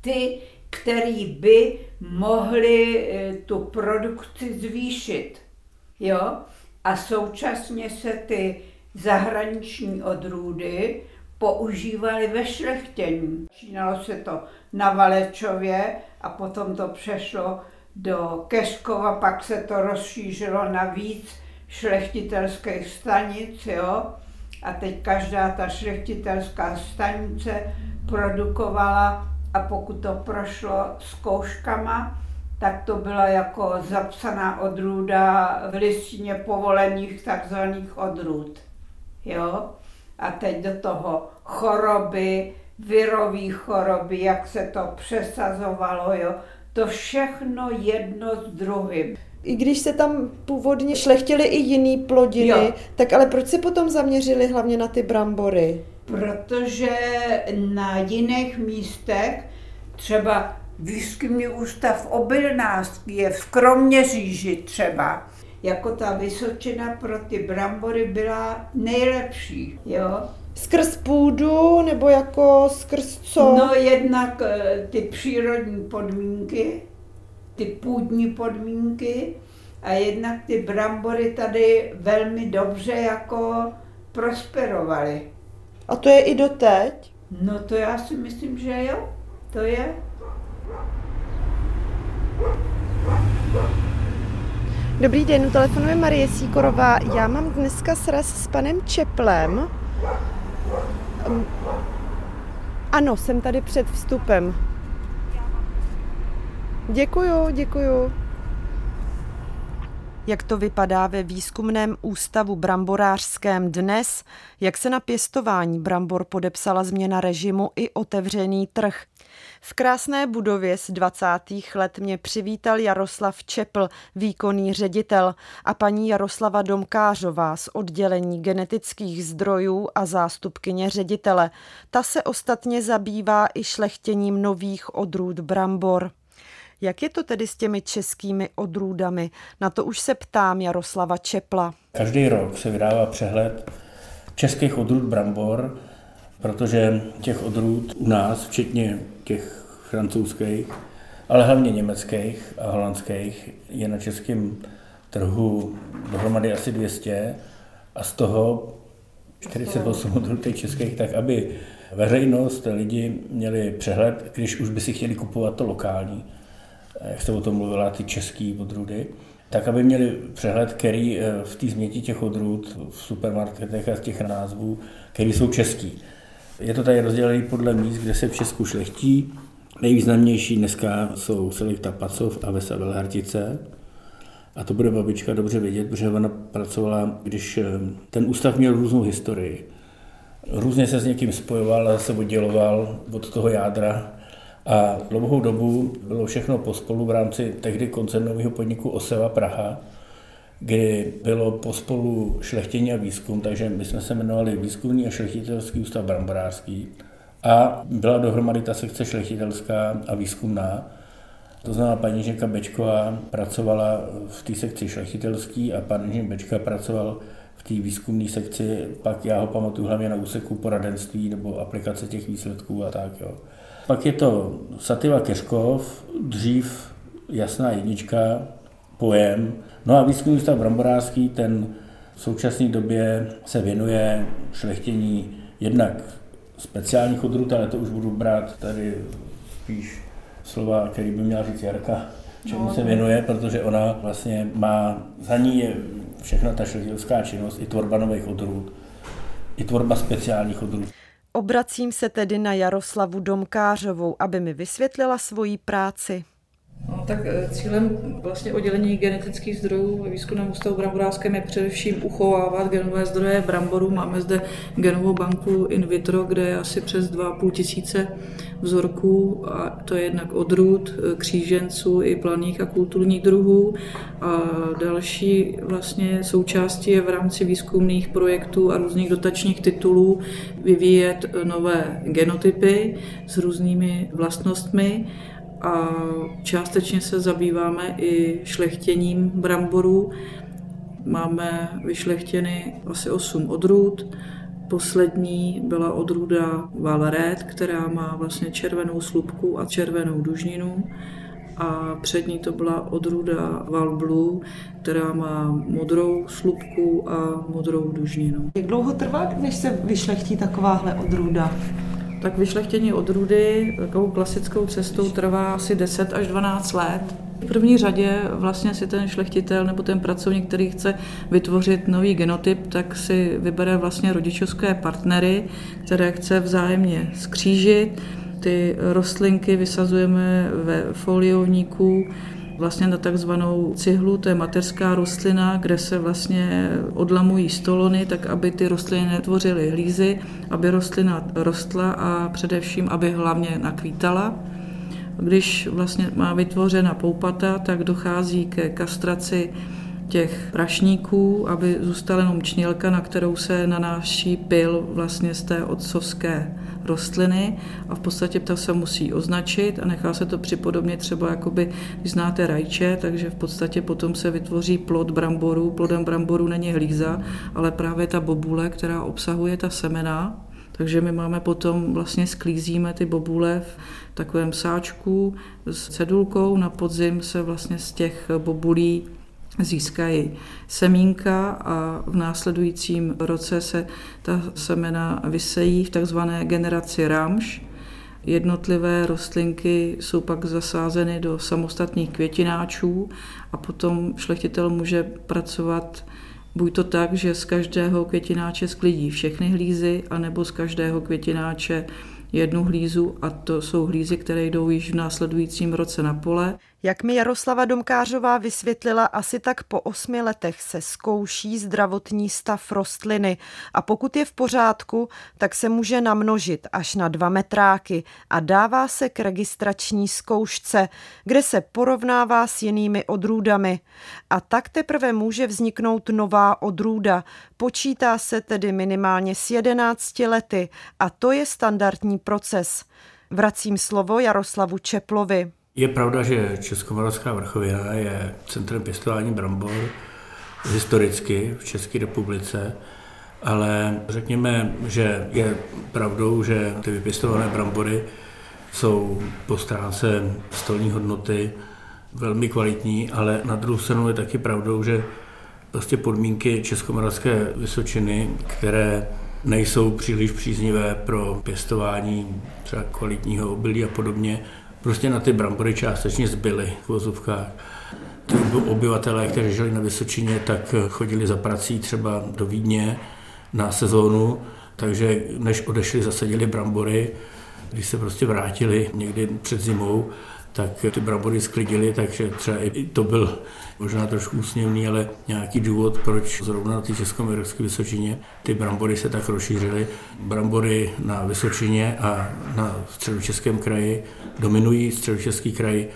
ty, který by mohli e, tu produkci zvýšit. Jo? A současně se ty zahraniční odrůdy používali ve šlechtění. Začínalo se to na Valečově a potom to přešlo do Keskova, pak se to rozšířilo na víc šlechtitelských stanic, jo. A teď každá ta šlechtitelská stanice produkovala a pokud to prošlo zkouškama, tak to byla jako zapsaná odrůda v listině povolených takzvaných odrůd. Jo? A teď do toho choroby, virový choroby, jak se to přesazovalo, jo? To všechno jedno s druhým. I když se tam původně šlechtily i jiný plodiny, jo. tak ale proč se potom zaměřili hlavně na ty brambory? Protože na jiných místech, třeba výzkumný ústav obilnářský je v Kroměříži třeba, jako ta Vysočina pro ty brambory byla nejlepší, jo. Skrz půdu nebo jako skrz co? No jednak eh, ty přírodní podmínky, ty půdní podmínky a jednak ty brambory tady velmi dobře jako prosperovaly. A to je i doteď? No to já si myslím, že jo, to je. Dobrý den, telefonuje Marie Síkorová. Já mám dneska sraz s panem Čeplem. Um, ano, jsem tady před vstupem. Děkuju, děkuju. Jak to vypadá ve výzkumném ústavu bramborářském dnes, jak se na pěstování brambor podepsala změna režimu i otevřený trh. V krásné budově z 20. let mě přivítal Jaroslav Čepl, výkonný ředitel, a paní Jaroslava Domkářová z oddělení genetických zdrojů a zástupkyně ředitele. Ta se ostatně zabývá i šlechtěním nových odrůd brambor. Jak je to tedy s těmi českými odrůdami? Na to už se ptám Jaroslava Čepla. Každý rok se vydává přehled českých odrůd brambor, protože těch odrůd u nás, včetně těch francouzských, ale hlavně německých a holandských, je na českém trhu dohromady asi 200 a z toho 48 odrůd těch českých, tak aby veřejnost, lidi měli přehled, když už by si chtěli kupovat to lokální, jak jste o tom mluvila, ty české odrůdy, tak aby měli přehled, který eh, v té změti těch odrůd v supermarketech a z těch názvů, který jsou český. Je to tady rozdělené podle míst, kde se v Česku šlechtí. Nejvýznamnější dneska jsou Selekta Pacov a Vesa Velhartice. A to bude babička dobře vědět, protože ona pracovala, když eh, ten ústav měl různou historii. Různě se s někým spojoval a zase odděloval od toho jádra a dlouhou dobu bylo všechno pospolu v rámci tehdy koncernového podniku Oseva Praha, kdy bylo pospolu šlechtění a výzkum, takže my jsme se jmenovali Výzkumný a šlechtitelský ústav bramborářský a byla dohromady ta sekce šlechtitelská a výzkumná. To znamená, paní Žeka Bečková pracovala v té sekci šlechtitelský a pan inženýr Bečka pracoval v té výzkumné sekci, pak já ho pamatuju hlavně na úseku poradenství nebo aplikace těch výsledků a tak. Jo. Pak je to Sativa Keškov, dřív jasná jednička, pojem. No a výzkumný ústav bramborářský, ten v současné době se věnuje šlechtění jednak speciálních odrůd, ale to už budu brát tady spíš slova, který by měla říct Jarka, čemu no, se věnuje, protože ona vlastně má, za ní je všechna ta šlechtitelská činnost, i tvorba nových odrůd, i tvorba speciálních odrůd. Obracím se tedy na Jaroslavu Domkářovou, aby mi vysvětlila svoji práci. No, tak eh, cílem vlastně oddělení genetických zdrojů ve výzkumném ústavu bramborářském je především uchovávat genové zdroje bramborů. Máme zde genovou banku in vitro, kde je asi přes 2,5 tisíce vzorků a to je jednak odrůd, eh, kříženců i planých a kulturních druhů. A další vlastně součástí je v rámci výzkumných projektů a různých dotačních titulů vyvíjet nové genotypy s různými vlastnostmi a částečně se zabýváme i šlechtěním bramborů. Máme vyšlechtěny asi 8 odrůd. Poslední byla odrůda Valeret, která má vlastně červenou slupku a červenou dužninu. a přední to byla odrůda Val Blue, která má modrou slupku a modrou dužninu. Jak dlouho trvá, než se vyšlechtí takováhle odrůda? Tak vyšlechtění odrůdy takovou klasickou cestou trvá asi 10 až 12 let. V první řadě vlastně si ten šlechtitel nebo ten pracovník, který chce vytvořit nový genotyp, tak si vybere vlastně rodičovské partnery, které chce vzájemně skřížit. Ty rostlinky vysazujeme ve foliovníku, vlastně na takzvanou cihlu, to je mateřská rostlina, kde se vlastně odlamují stolony, tak aby ty rostliny netvořily hlízy, aby rostlina rostla a především, aby hlavně nakvítala. Když vlastně má vytvořena poupata, tak dochází ke kastraci těch prašníků, aby zůstala jenom čnělka, na kterou se nanáší pil vlastně z té otcovské rostliny a v podstatě ta se musí označit a nechá se to připodobně třeba, jakoby, když znáte rajče, takže v podstatě potom se vytvoří plod bramboru. Plodem bramboru není hlíza, ale právě ta bobule, která obsahuje ta semena, takže my máme potom, vlastně sklízíme ty bobule v takovém sáčku s cedulkou. Na podzim se vlastně z těch bobulí získají semínka a v následujícím roce se ta semena vysejí v takzvané generaci ramš. Jednotlivé rostlinky jsou pak zasázeny do samostatných květináčů a potom šlechtitel může pracovat buď to tak, že z každého květináče sklidí všechny hlízy, anebo z každého květináče jednu hlízu a to jsou hlízy, které jdou již v následujícím roce na pole. Jak mi Jaroslava Domkářová vysvětlila, asi tak po osmi letech se zkouší zdravotní stav rostliny a pokud je v pořádku, tak se může namnožit až na dva metráky a dává se k registrační zkoušce, kde se porovnává s jinými odrůdami. A tak teprve může vzniknout nová odrůda. Počítá se tedy minimálně s 11 lety a to je standardní proces. Vracím slovo Jaroslavu Čeplovi. Je pravda, že Českomoravská vrchovina je centrem pěstování brambor historicky v České republice, ale řekněme, že je pravdou, že ty vypěstované brambory jsou po stránce stolní hodnoty velmi kvalitní, ale na druhou stranu je taky pravdou, že prostě podmínky Českomoravské Vysočiny, které nejsou příliš příznivé pro pěstování třeba kvalitního obilí a podobně, prostě na ty brambory částečně zbyly v vozovkách. Obyvatelé, kteří žili na Vysočině, tak chodili za prací třeba do Vídně na sezónu, takže než odešli, zasadili brambory, když se prostě vrátili někdy před zimou, tak ty brambory sklidili, takže třeba i to byl možná trošku úsměvný, ale nějaký důvod, proč zrovna na té Českomoravské Vysočině ty brambory se tak rozšířily. Brambory na Vysočině a na středočeském kraji dominují středočeský kraj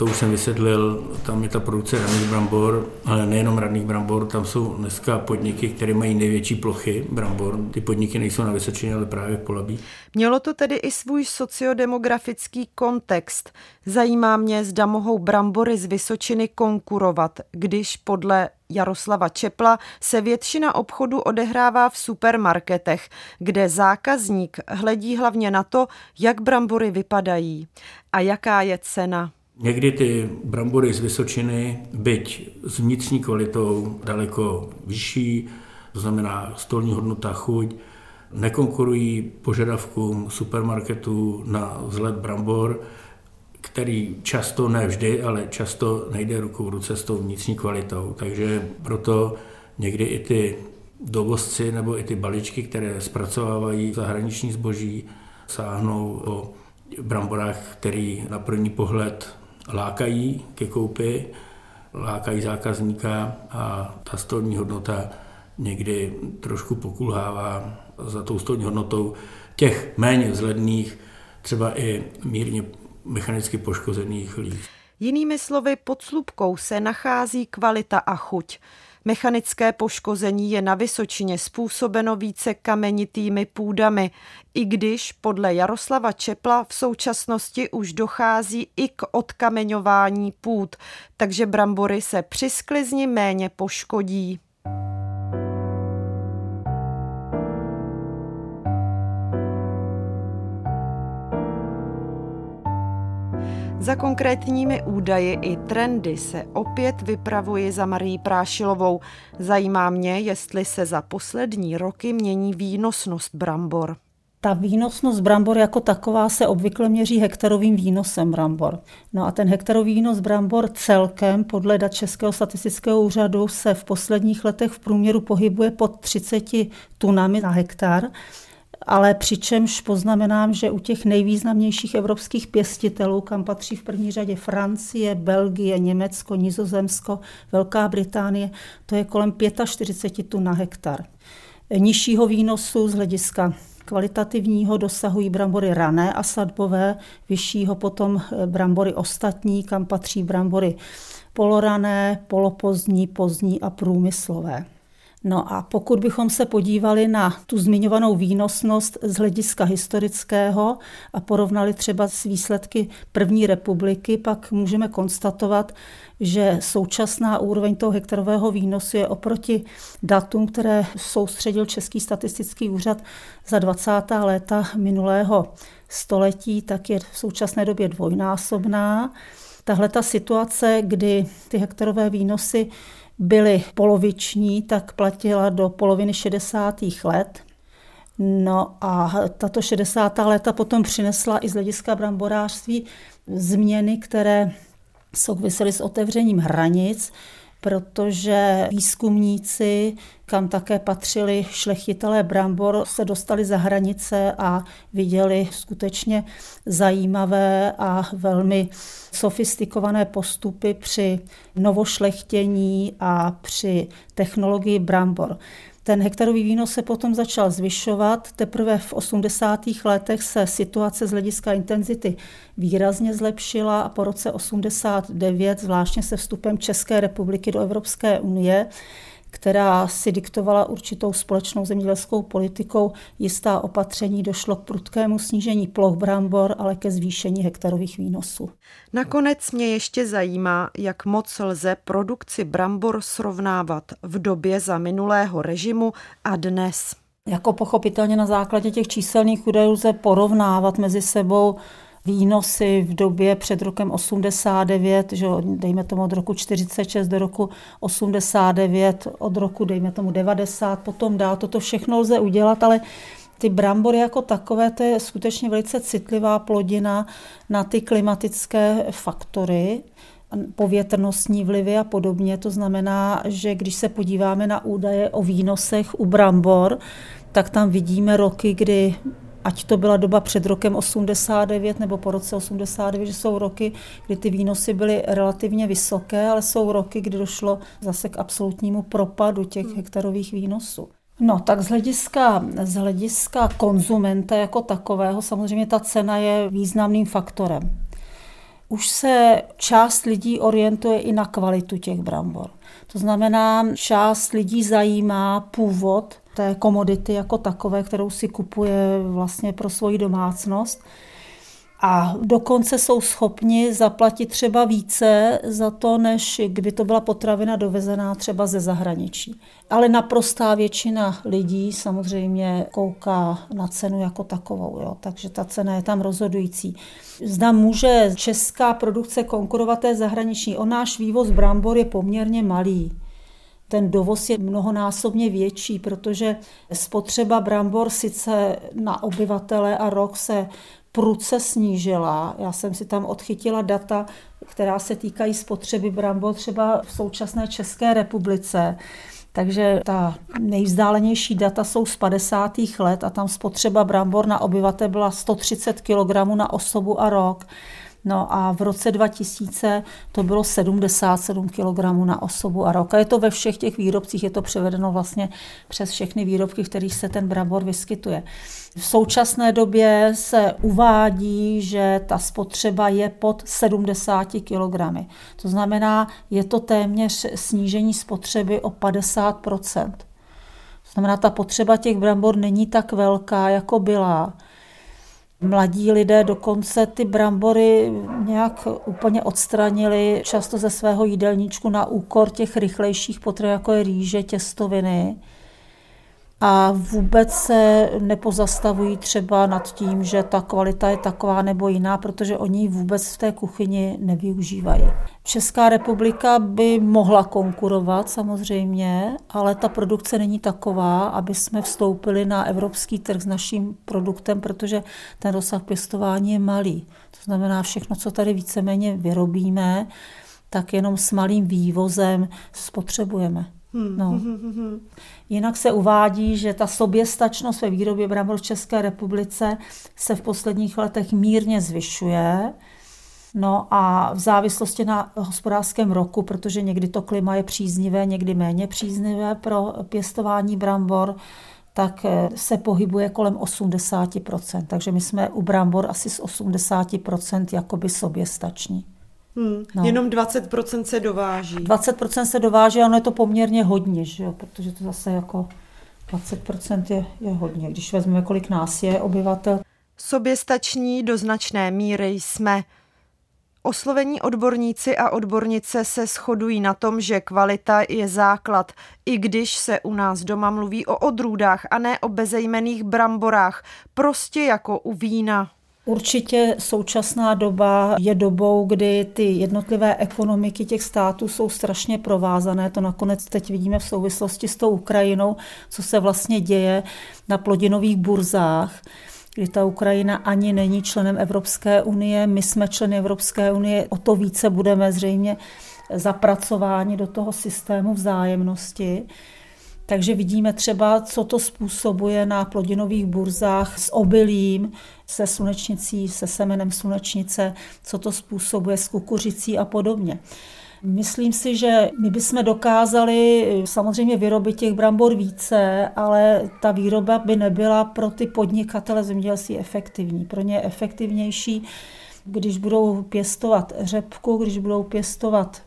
to už jsem vysvětlil, tam je ta produkce raných brambor, ale nejenom raných brambor, tam jsou dneska podniky, které mají největší plochy brambor. Ty podniky nejsou na Vysočině, ale právě v Polabí. Mělo to tedy i svůj sociodemografický kontext. Zajímá mě, zda mohou brambory z Vysočiny konkurovat, když podle Jaroslava Čepla se většina obchodu odehrává v supermarketech, kde zákazník hledí hlavně na to, jak brambory vypadají a jaká je cena. Někdy ty brambory z Vysočiny, byť s vnitřní kvalitou daleko vyšší, to znamená stolní hodnota, chuť, nekonkurují požadavkům supermarketu na vzhled brambor, který často, ne vždy, ale často nejde ruku v ruce s tou vnitřní kvalitou. Takže proto někdy i ty dovozci nebo i ty balíčky, které zpracovávají zahraniční zboží, sáhnou o bramborách, který na první pohled lákají ke koupi, lákají zákazníka a ta stolní hodnota někdy trošku pokulhává za tou stolní hodnotou těch méně vzhledných, třeba i mírně mechanicky poškozených líst. Jinými slovy, pod slupkou se nachází kvalita a chuť. Mechanické poškození je na Vysočině způsobeno více kamenitými půdami, i když podle Jaroslava Čepla v současnosti už dochází i k odkameňování půd, takže brambory se při sklizni méně poškodí. Za konkrétními údaji i trendy se opět vypravuji za Marí Prášilovou. Zajímá mě, jestli se za poslední roky mění výnosnost brambor. Ta výnosnost brambor jako taková se obvykle měří hektarovým výnosem brambor. No a ten hektarový výnos brambor celkem podle dat Českého statistického úřadu se v posledních letech v průměru pohybuje pod 30 tunami na hektar ale přičemž poznamenám, že u těch nejvýznamnějších evropských pěstitelů, kam patří v první řadě Francie, Belgie, Německo, Nizozemsko, Velká Británie, to je kolem 45 tun na hektar. Nižšího výnosu z hlediska kvalitativního dosahují brambory rané a sadbové, vyššího potom brambory ostatní, kam patří brambory polorané, polopozdní, pozdní a průmyslové. No a pokud bychom se podívali na tu zmiňovanou výnosnost z hlediska historického a porovnali třeba s výsledky první republiky, pak můžeme konstatovat, že současná úroveň toho hektarového výnosu je oproti datům, které soustředil Český statistický úřad za 20. léta minulého století, tak je v současné době dvojnásobná. Tahle ta situace, kdy ty hektarové výnosy byly poloviční, tak platila do poloviny 60. let. No a tato 60. léta potom přinesla i z hlediska bramborářství změny, které souvisely s otevřením hranic, protože výzkumníci, kam také patřili šlechtitelé brambor, se dostali za hranice a viděli skutečně zajímavé a velmi sofistikované postupy při novošlechtění a při technologii brambor. Ten hektarový výnos se potom začal zvyšovat. Teprve v 80. letech se situace z hlediska intenzity výrazně zlepšila a po roce 89, zvláštně se vstupem České republiky do Evropské unie, která si diktovala určitou společnou zemědělskou politikou jistá opatření, došlo k prudkému snížení ploch brambor, ale ke zvýšení hektarových výnosů. Nakonec mě ještě zajímá, jak moc lze produkci brambor srovnávat v době za minulého režimu a dnes. Jako pochopitelně na základě těch číselných údajů lze porovnávat mezi sebou výnosy v době před rokem 89, že dejme tomu od roku 46 do roku 89, od roku dejme tomu 90, potom dál, toto všechno lze udělat, ale ty brambory jako takové, to je skutečně velice citlivá plodina na ty klimatické faktory, povětrnostní vlivy a podobně. To znamená, že když se podíváme na údaje o výnosech u brambor, tak tam vidíme roky, kdy ať to byla doba před rokem 89 nebo po roce 89, že jsou roky, kdy ty výnosy byly relativně vysoké, ale jsou roky, kdy došlo zase k absolutnímu propadu těch hmm. hektarových výnosů. No, tak z hlediska, z hlediska konzumenta jako takového samozřejmě ta cena je významným faktorem. Už se část lidí orientuje i na kvalitu těch brambor. To znamená, část lidí zajímá původ té komodity jako takové, kterou si kupuje vlastně pro svoji domácnost. A dokonce jsou schopni zaplatit třeba více za to, než kdyby to byla potravina dovezená třeba ze zahraničí. Ale naprostá většina lidí samozřejmě kouká na cenu jako takovou, jo? takže ta cena je tam rozhodující. Zda může česká produkce konkurovat té zahraniční. O náš vývoz brambor je poměrně malý ten dovoz je mnohonásobně větší, protože spotřeba brambor sice na obyvatele a rok se pruce snížila. Já jsem si tam odchytila data, která se týkají spotřeby brambor třeba v současné České republice. Takže ta nejvzdálenější data jsou z 50. let a tam spotřeba brambor na obyvatele byla 130 kg na osobu a rok. No a v roce 2000 to bylo 77 kg na osobu a rok. A je to ve všech těch výrobcích, je to převedeno vlastně přes všechny výrobky, v kterých se ten brambor vyskytuje. V současné době se uvádí, že ta spotřeba je pod 70 kg. To znamená, je to téměř snížení spotřeby o 50% To znamená, ta potřeba těch brambor není tak velká, jako byla. Mladí lidé dokonce ty brambory nějak úplně odstranili, často ze svého jídelníčku na úkor těch rychlejších potravin, jako je rýže, těstoviny. A vůbec se nepozastavují třeba nad tím, že ta kvalita je taková nebo jiná, protože oni vůbec v té kuchyni nevyužívají. Česká republika by mohla konkurovat samozřejmě, ale ta produkce není taková, aby jsme vstoupili na evropský trh s naším produktem, protože ten rozsah pěstování je malý. To znamená, všechno, co tady víceméně vyrobíme, tak jenom s malým vývozem spotřebujeme. Hmm, no. Jinak se uvádí, že ta soběstačnost ve výrobě brambor v České republice se v posledních letech mírně zvyšuje. No a v závislosti na hospodářském roku, protože někdy to klima je příznivé, někdy méně příznivé pro pěstování brambor, tak eh, se pohybuje kolem 80%. Takže my jsme u brambor asi z 80% jakoby soběstační. Hmm, no. Jenom 20% se dováží. 20% se dováží, ono je to poměrně hodně, že jo? protože to zase jako 20% je, je hodně, když vezmeme, kolik nás je obyvatel. Soběstační do značné míry jsme. Oslovení odborníci a odbornice se shodují na tom, že kvalita je základ, i když se u nás doma mluví o odrůdách a ne o bezejmených bramborách, prostě jako u vína. Určitě současná doba je dobou, kdy ty jednotlivé ekonomiky těch států jsou strašně provázané. To nakonec teď vidíme v souvislosti s tou Ukrajinou, co se vlastně děje na plodinových burzách kdy ta Ukrajina ani není členem Evropské unie, my jsme členy Evropské unie, o to více budeme zřejmě zapracováni do toho systému vzájemnosti. Takže vidíme třeba, co to způsobuje na plodinových burzách s obilím, se slunečnicí, se semenem slunečnice, co to způsobuje s kukuřicí a podobně. Myslím si, že my bychom dokázali samozřejmě vyrobit těch brambor více, ale ta výroba by nebyla pro ty podnikatele zemědělství efektivní. Pro ně je efektivnější, když budou pěstovat řepku, když budou pěstovat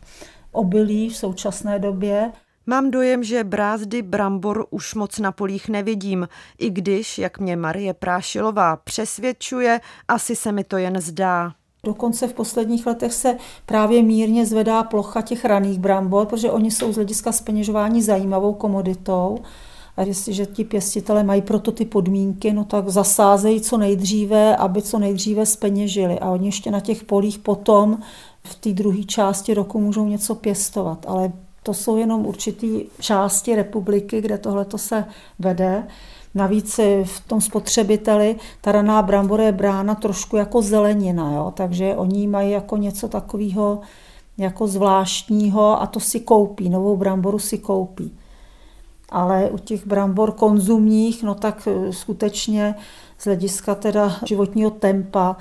obilí v současné době, Mám dojem, že brázdy brambor už moc na polích nevidím, i když, jak mě Marie Prášilová přesvědčuje, asi se mi to jen zdá. Dokonce v posledních letech se právě mírně zvedá plocha těch raných brambor, protože oni jsou z hlediska speněžování zajímavou komoditou. A jestliže ti pěstitele mají proto ty podmínky, no tak zasázejí co nejdříve, aby co nejdříve speněžili. A oni ještě na těch polích potom v té druhé části roku můžou něco pěstovat. Ale to jsou jenom určitý části republiky, kde tohle se vede. Navíc v tom spotřebiteli ta raná brambora je brána trošku jako zelenina, jo? takže oni mají jako něco takového jako zvláštního a to si koupí, novou bramboru si koupí. Ale u těch brambor konzumních, no tak skutečně z hlediska teda životního tempa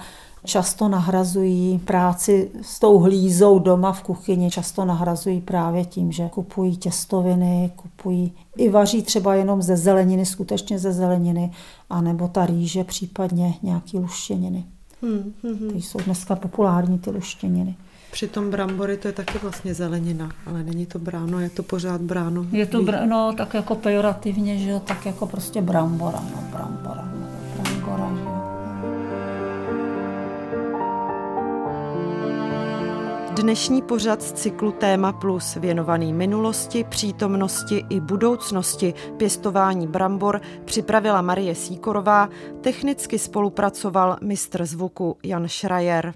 často nahrazují práci s tou hlízou doma v kuchyni, často nahrazují právě tím, že kupují těstoviny, kupují i vaří třeba jenom ze zeleniny, skutečně ze zeleniny, anebo ta rýže, případně nějaký luštěniny. Hmm, hmm, hmm. Ty jsou dneska populární, ty luštěniny. Přitom brambory to je taky vlastně zelenina, ale není to bráno, je to pořád bráno. Je to br- no, tak jako pejorativně, že jo, tak jako prostě brambora, no, brambora, no, brambora, Dnešní pořad z cyklu Téma Plus věnovaný minulosti, přítomnosti i budoucnosti pěstování brambor připravila Marie Síkorová, technicky spolupracoval mistr zvuku Jan Schreier.